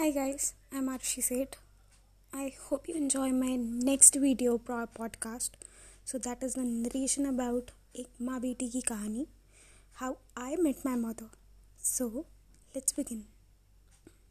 Hi guys, I'm Arushi Seth. I hope you enjoy my next video pro- podcast. So that is the narration about एक माँ बेटी की कहानी how I met my mother. So let's begin.